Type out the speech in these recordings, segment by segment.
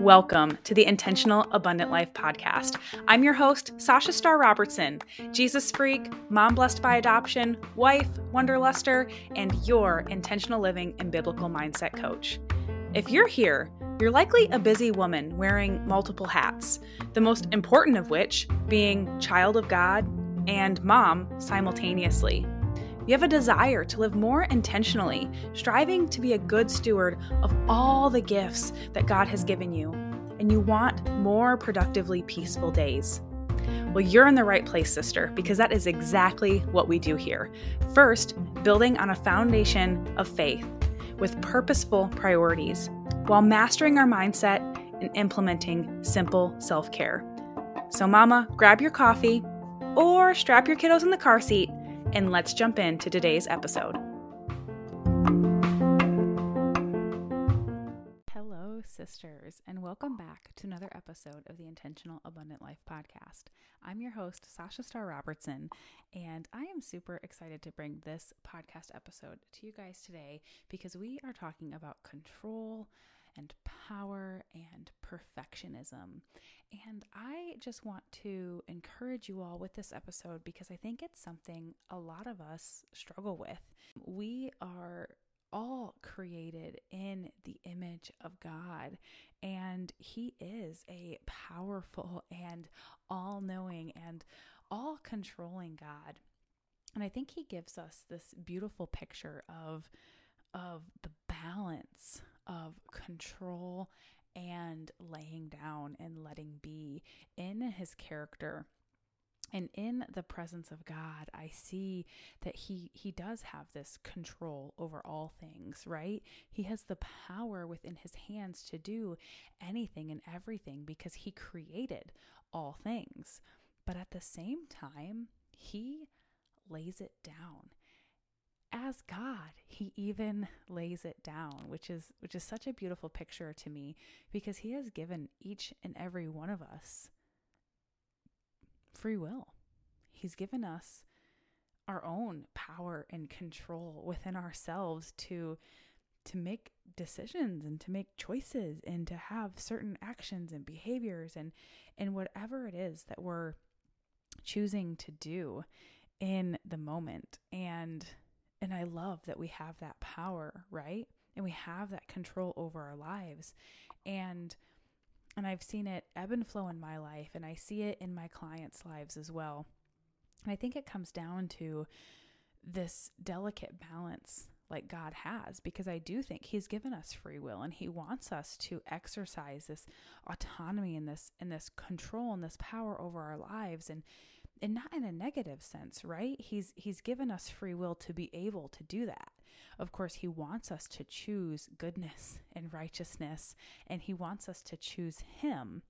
Welcome to the Intentional Abundant Life podcast. I'm your host, Sasha Starr Robertson, Jesus freak, mom blessed by adoption, wife, wonderluster, and your intentional living and biblical mindset coach. If you're here, you're likely a busy woman wearing multiple hats, the most important of which being child of God and mom simultaneously. You have a desire to live more intentionally, striving to be a good steward of all the gifts that God has given you, and you want more productively peaceful days. Well, you're in the right place, sister, because that is exactly what we do here. First, building on a foundation of faith with purposeful priorities while mastering our mindset and implementing simple self care. So, mama, grab your coffee or strap your kiddos in the car seat and let's jump into today's episode. Hello, sisters, and welcome back to another episode of the Intentional Abundant Life podcast. I'm your host, Sasha Starr Robertson, and I am super excited to bring this podcast episode to you guys today because we are talking about control and power and perfectionism. And I just want to encourage you all with this episode because I think it's something a lot of us struggle with. We are all created in the image of God, and He is a powerful and all knowing and all controlling God. And I think He gives us this beautiful picture of, of the balance of control and laying down and letting be in his character. And in the presence of God I see that he he does have this control over all things right? He has the power within his hands to do anything and everything because he created all things. But at the same time he lays it down as God, he even lays it down, which is which is such a beautiful picture to me because he has given each and every one of us free will. He's given us our own power and control within ourselves to to make decisions and to make choices and to have certain actions and behaviors and and whatever it is that we're choosing to do in the moment and and I love that we have that power, right? And we have that control over our lives. And and I've seen it ebb and flow in my life and I see it in my clients' lives as well. And I think it comes down to this delicate balance like God has because I do think he's given us free will and he wants us to exercise this autonomy and this and this control and this power over our lives and and not in a negative sense, right? He's he's given us free will to be able to do that. Of course, he wants us to choose goodness and righteousness and he wants us to choose him.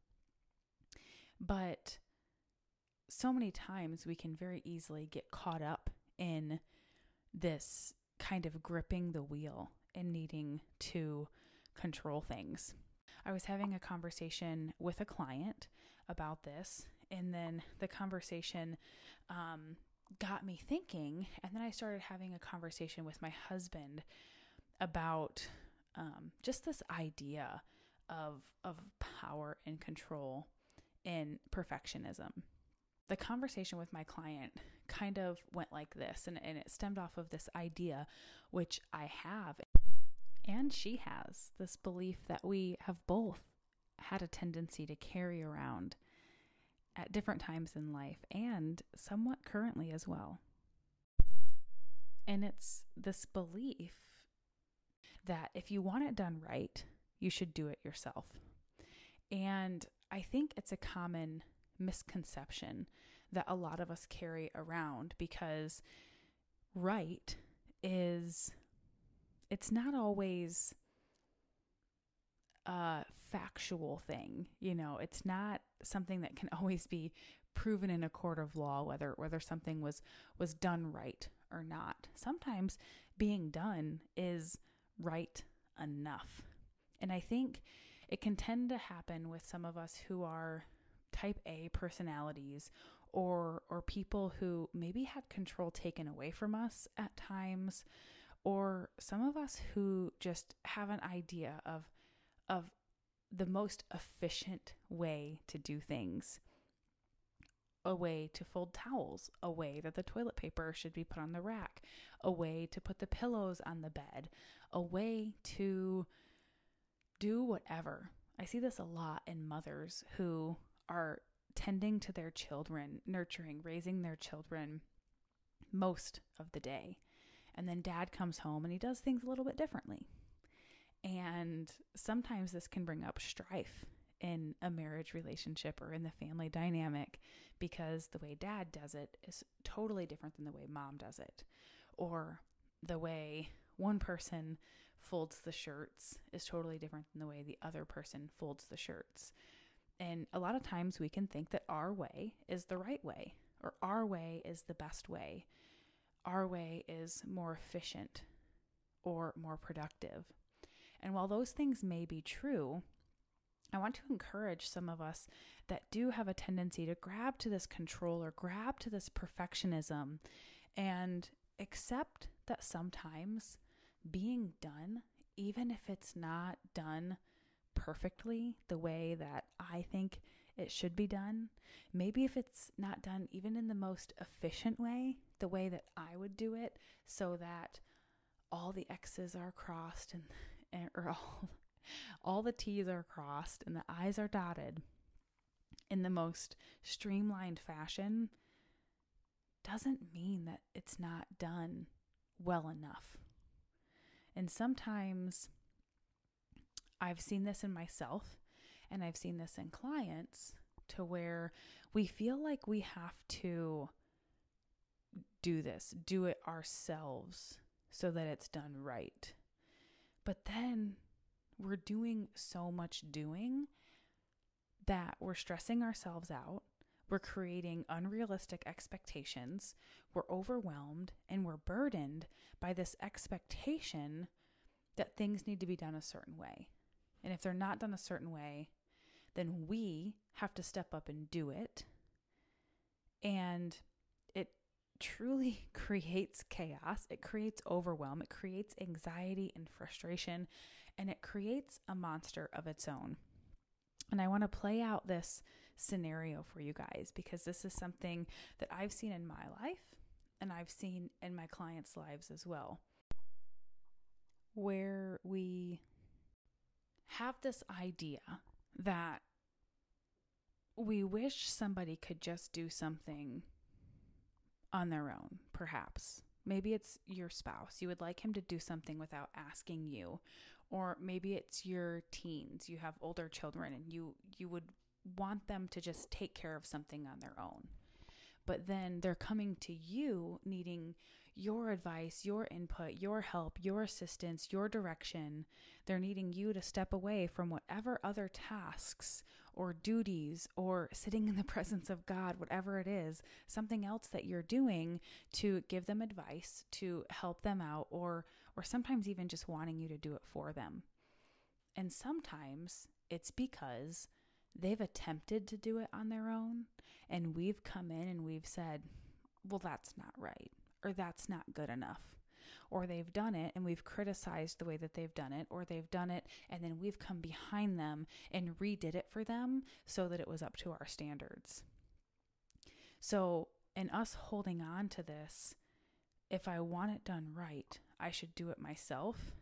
But so many times we can very easily get caught up in this kind of gripping the wheel and needing to control things. I was having a conversation with a client about this and then the conversation um, got me thinking. And then I started having a conversation with my husband about um, just this idea of of power and control in perfectionism. The conversation with my client kind of went like this, and, and it stemmed off of this idea, which I have, and she has this belief that we have both had a tendency to carry around at different times in life and somewhat currently as well. And it's this belief that if you want it done right, you should do it yourself. And I think it's a common misconception that a lot of us carry around because right is it's not always a factual thing. You know, it's not something that can always be proven in a court of law whether whether something was was done right or not. Sometimes being done is right enough. And I think it can tend to happen with some of us who are type A personalities or or people who maybe had control taken away from us at times or some of us who just have an idea of of the most efficient way to do things a way to fold towels, a way that the toilet paper should be put on the rack, a way to put the pillows on the bed, a way to do whatever. I see this a lot in mothers who are tending to their children, nurturing, raising their children most of the day. And then dad comes home and he does things a little bit differently. And sometimes this can bring up strife in a marriage relationship or in the family dynamic because the way dad does it is totally different than the way mom does it. Or the way one person folds the shirts is totally different than the way the other person folds the shirts. And a lot of times we can think that our way is the right way or our way is the best way. Our way is more efficient or more productive. And while those things may be true, I want to encourage some of us that do have a tendency to grab to this control or grab to this perfectionism and accept that sometimes being done, even if it's not done perfectly the way that I think it should be done, maybe if it's not done even in the most efficient way, the way that I would do it, so that all the X's are crossed and, and or all all the T's are crossed and the I's are dotted in the most streamlined fashion doesn't mean that it's not done well enough. And sometimes I've seen this in myself and I've seen this in clients to where we feel like we have to do this, do it ourselves so that it's done right. But then we're doing so much doing that we're stressing ourselves out. We're creating unrealistic expectations. We're overwhelmed and we're burdened by this expectation that things need to be done a certain way. And if they're not done a certain way, then we have to step up and do it. And truly creates chaos. It creates overwhelm. It creates anxiety and frustration and it creates a monster of its own. And I want to play out this scenario for you guys because this is something that I've seen in my life and I've seen in my clients' lives as well. Where we have this idea that we wish somebody could just do something on their own, perhaps. Maybe it's your spouse. You would like him to do something without asking you, or maybe it's your teens you have older children and you you would want them to just take care of something on their own but then they're coming to you needing your advice, your input, your help, your assistance, your direction. They're needing you to step away from whatever other tasks or duties or sitting in the presence of God, whatever it is, something else that you're doing to give them advice, to help them out, or or sometimes even just wanting you to do it for them. And sometimes it's because they've attempted to do it on their own and we've come in and we've said, well, that's not right or that's not good enough. Or they've done it and we've criticized the way that they've done it, or they've done it and then we've come behind them and redid it for them so that it was up to our standards. So, in us holding on to this, if I want it done right, I should do it myself,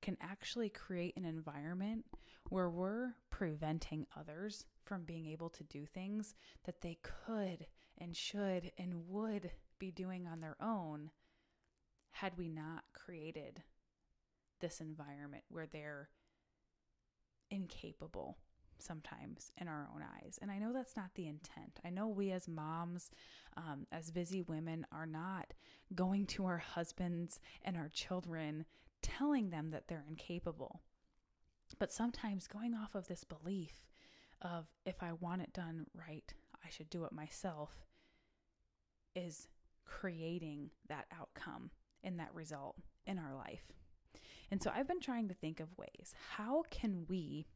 can actually create an environment where we're preventing others from being able to do things that they could and should and would be doing on their own had we not created this environment where they're incapable sometimes in our own eyes. And I know that's not the intent. I know we as moms, um, as busy women, are not going to our husbands and our children telling them that they're incapable. But sometimes going off of this belief of if I want it done right, I should do it myself is creating that outcome and that result in our life. And so I've been trying to think of ways how can we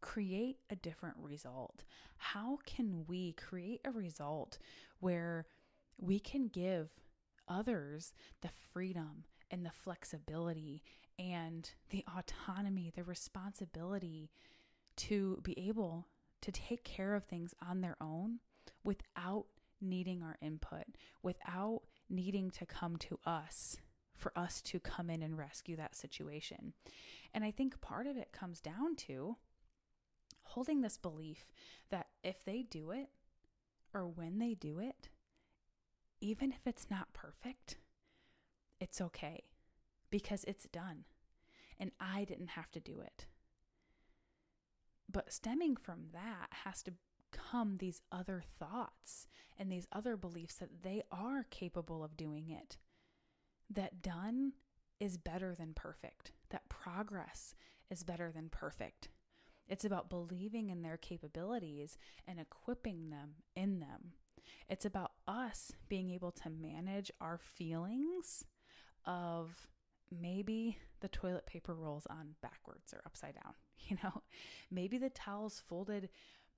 create a different result? How can we create a result where we can give others the freedom and the flexibility and the autonomy, the responsibility to be able to take care of things on their own without needing our input, without needing to come to us for us to come in and rescue that situation. And I think part of it comes down to holding this belief that if they do it or when they do it, even if it's not perfect, it's okay because it's done and I didn't have to do it. But stemming from that has to come these other thoughts and these other beliefs that they are capable of doing it. That done is better than perfect, that progress is better than perfect. It's about believing in their capabilities and equipping them in them. It's about us being able to manage our feelings of maybe the toilet paper rolls on backwards or upside down. You know, maybe the towel's folded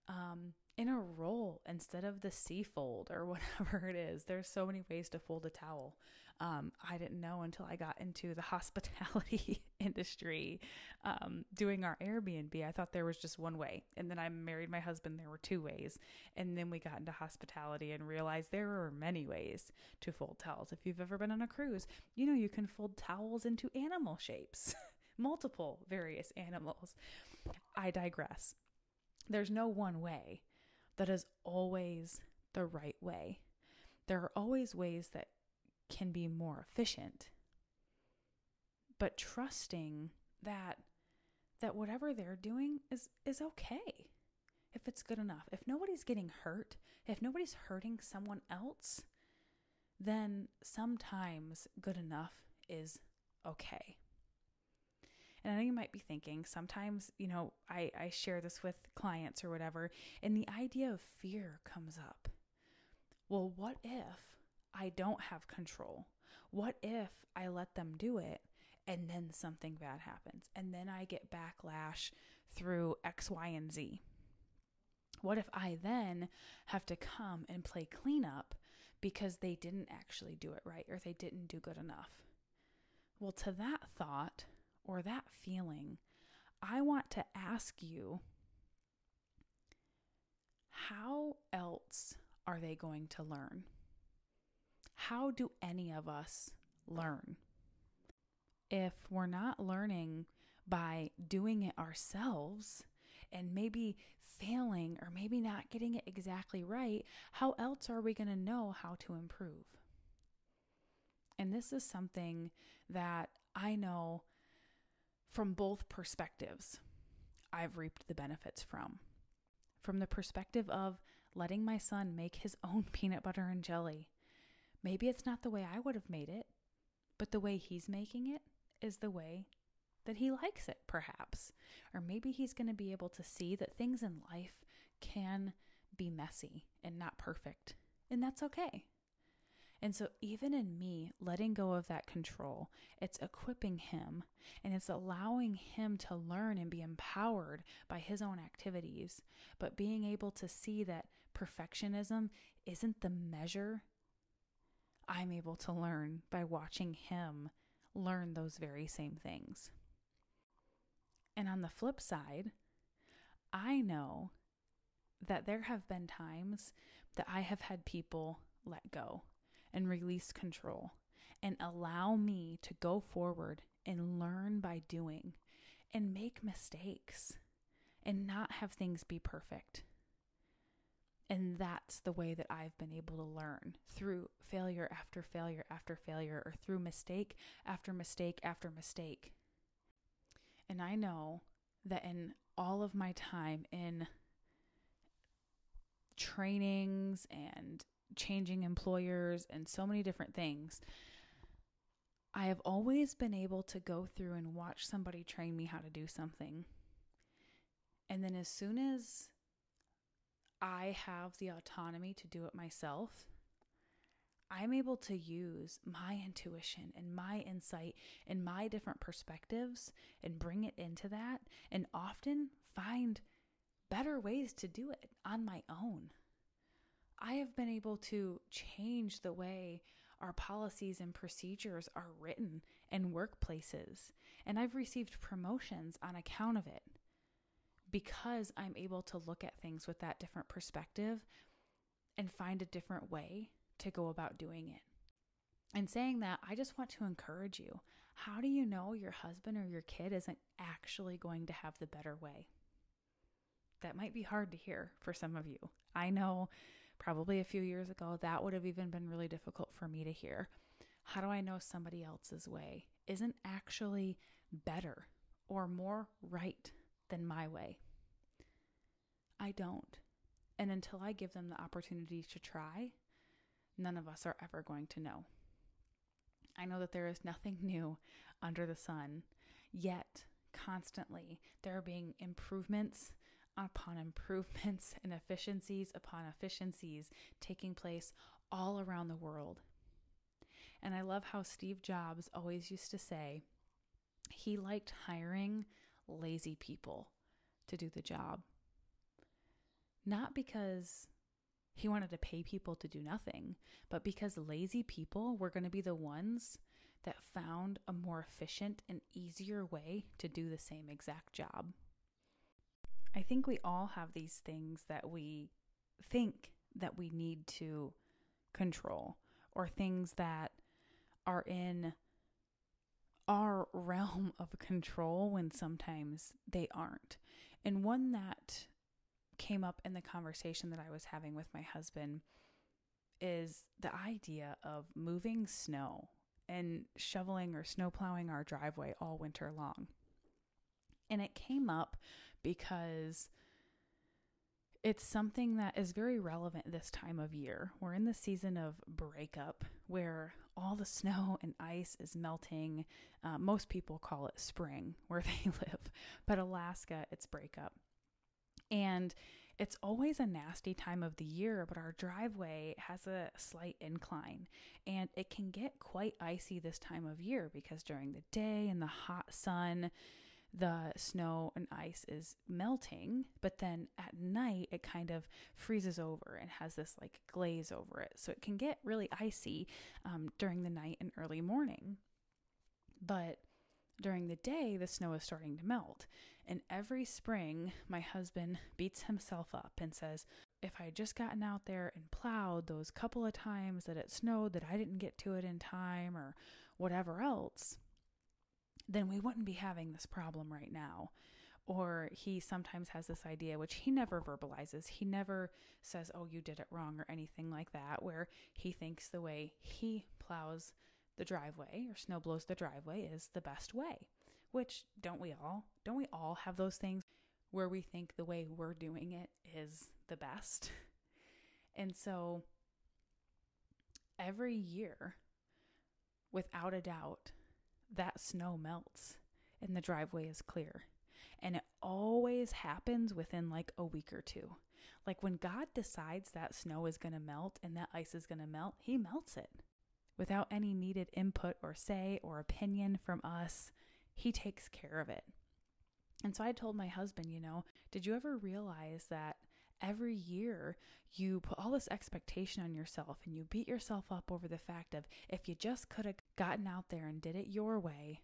um, in a roll instead of the C fold or whatever it is. There's so many ways to fold a towel. Um, I didn't know until I got into the hospitality industry um, doing our Airbnb. I thought there was just one way. And then I married my husband, there were two ways. And then we got into hospitality and realized there are many ways to fold towels. If you've ever been on a cruise, you know you can fold towels into animal shapes, multiple various animals. I digress. There's no one way that is always the right way. There are always ways that can be more efficient. But trusting that that whatever they're doing is is okay. If it's good enough. If nobody's getting hurt, if nobody's hurting someone else, then sometimes good enough is okay. And I know you might be thinking, sometimes, you know, I, I share this with clients or whatever, and the idea of fear comes up. Well, what if I don't have control? What if I let them do it and then something bad happens and then I get backlash through X, Y, and Z? What if I then have to come and play cleanup because they didn't actually do it right or they didn't do good enough? Well, to that thought, or that feeling, I want to ask you how else are they going to learn? How do any of us learn? If we're not learning by doing it ourselves and maybe failing or maybe not getting it exactly right, how else are we going to know how to improve? And this is something that I know from both perspectives, I've reaped the benefits from. From the perspective of letting my son make his own peanut butter and jelly. Maybe it's not the way I would have made it, but the way he's making it is the way that he likes it, perhaps. Or maybe he's going to be able to see that things in life can be messy and not perfect, and that's okay. And so, even in me letting go of that control, it's equipping him and it's allowing him to learn and be empowered by his own activities, but being able to see that perfectionism isn't the measure. I'm able to learn by watching him learn those very same things. And on the flip side, I know that there have been times that I have had people let go and release control and allow me to go forward and learn by doing and make mistakes and not have things be perfect. And that's the way that I've been able to learn through failure after failure after failure, or through mistake after mistake after mistake. And I know that in all of my time in trainings and changing employers and so many different things, I have always been able to go through and watch somebody train me how to do something. And then as soon as I have the autonomy to do it myself, I'm able to use my intuition and my insight and my different perspectives and bring it into that and often find better ways to do it on my own. I have been able to change the way our policies and procedures are written in workplaces. And I've received promotions on account of it because I'm able to look at things with that different perspective and find a different way to go about doing it. And saying that, I just want to encourage you. How do you know your husband or your kid isn't actually going to have the better way? That might be hard to hear for some of you. I know probably a few years ago that would have even been really difficult for me to hear. How do I know somebody else's way isn't actually better or more right than my way? I don't. And until I give them the opportunity to try, none of us are ever going to know. I know that there is nothing new under the sun, yet constantly there are being improvements upon improvements and efficiencies upon efficiencies taking place all around the world. And I love how Steve Jobs always used to say he liked hiring lazy people to do the job. Not because he wanted to pay people to do nothing, but because lazy people were going to be the ones that found a more efficient and easier way to do the same exact job. I think we all have these things that we think that we need to control or things that are in our realm of control when sometimes they aren't. And one that came up in the conversation that I was having with my husband is the idea of moving snow and shoveling or snow plowing our driveway all winter long. And it came up because it's something that is very relevant this time of year. We're in the season of breakup where all the snow and ice is melting. Uh, most people call it spring where they live, but Alaska, it's breakup. And it's always a nasty time of the year, but our driveway has a slight incline and it can get quite icy this time of year because during the day in the hot sun, the snow and ice is melting, but then at night it kind of freezes over and has this like glaze over it. So it can get really icy um, during the night and early morning. But during the day, the snow is starting to melt. And every spring, my husband beats himself up and says, if I had just gotten out there and plowed those couple of times that it snowed that I didn't get to it in time or whatever else, then we wouldn't be having this problem right now. Or he sometimes has this idea, which he never verbalizes. He never says, Oh, you did it wrong, or anything like that, where he thinks the way he plows the driveway or snow blows the driveway is the best way. Which don't we all? Don't we all have those things where we think the way we're doing it is the best? And so every year, without a doubt, that snow melts and the driveway is clear. And it always happens within like a week or two. Like when God decides that snow is going to melt and that ice is going to melt, He melts it without any needed input or say or opinion from us. He takes care of it. And so I told my husband, you know, did you ever realize that every year you put all this expectation on yourself and you beat yourself up over the fact of if you just could have gotten out there and did it your way,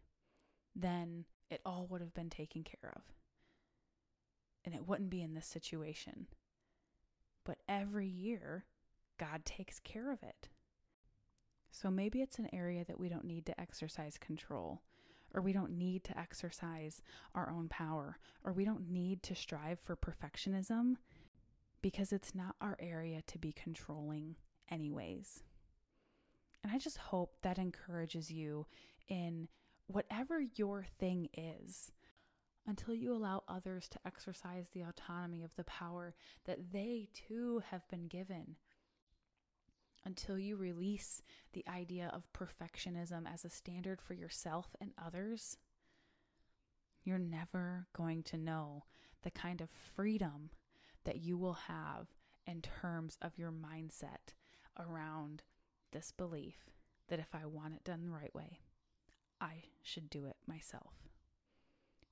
then it all would have been taken care of. And it wouldn't be in this situation. But every year, God takes care of it. So maybe it's an area that we don't need to exercise control, or we don't need to exercise our own power, or we don't need to strive for perfectionism because it's not our area to be controlling, anyways. And I just hope that encourages you in whatever your thing is until you allow others to exercise the autonomy of the power that they too have been given until you release the idea of perfectionism as a standard for yourself and others, you're never going to know the kind of freedom that you will have in terms of your mindset around this belief that if I want it done the right way, I should do it myself.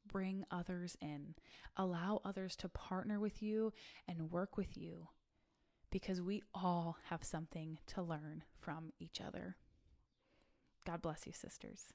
Bring others in, allow others to partner with you and work with you because we all have something to learn from each other. God bless you, sisters.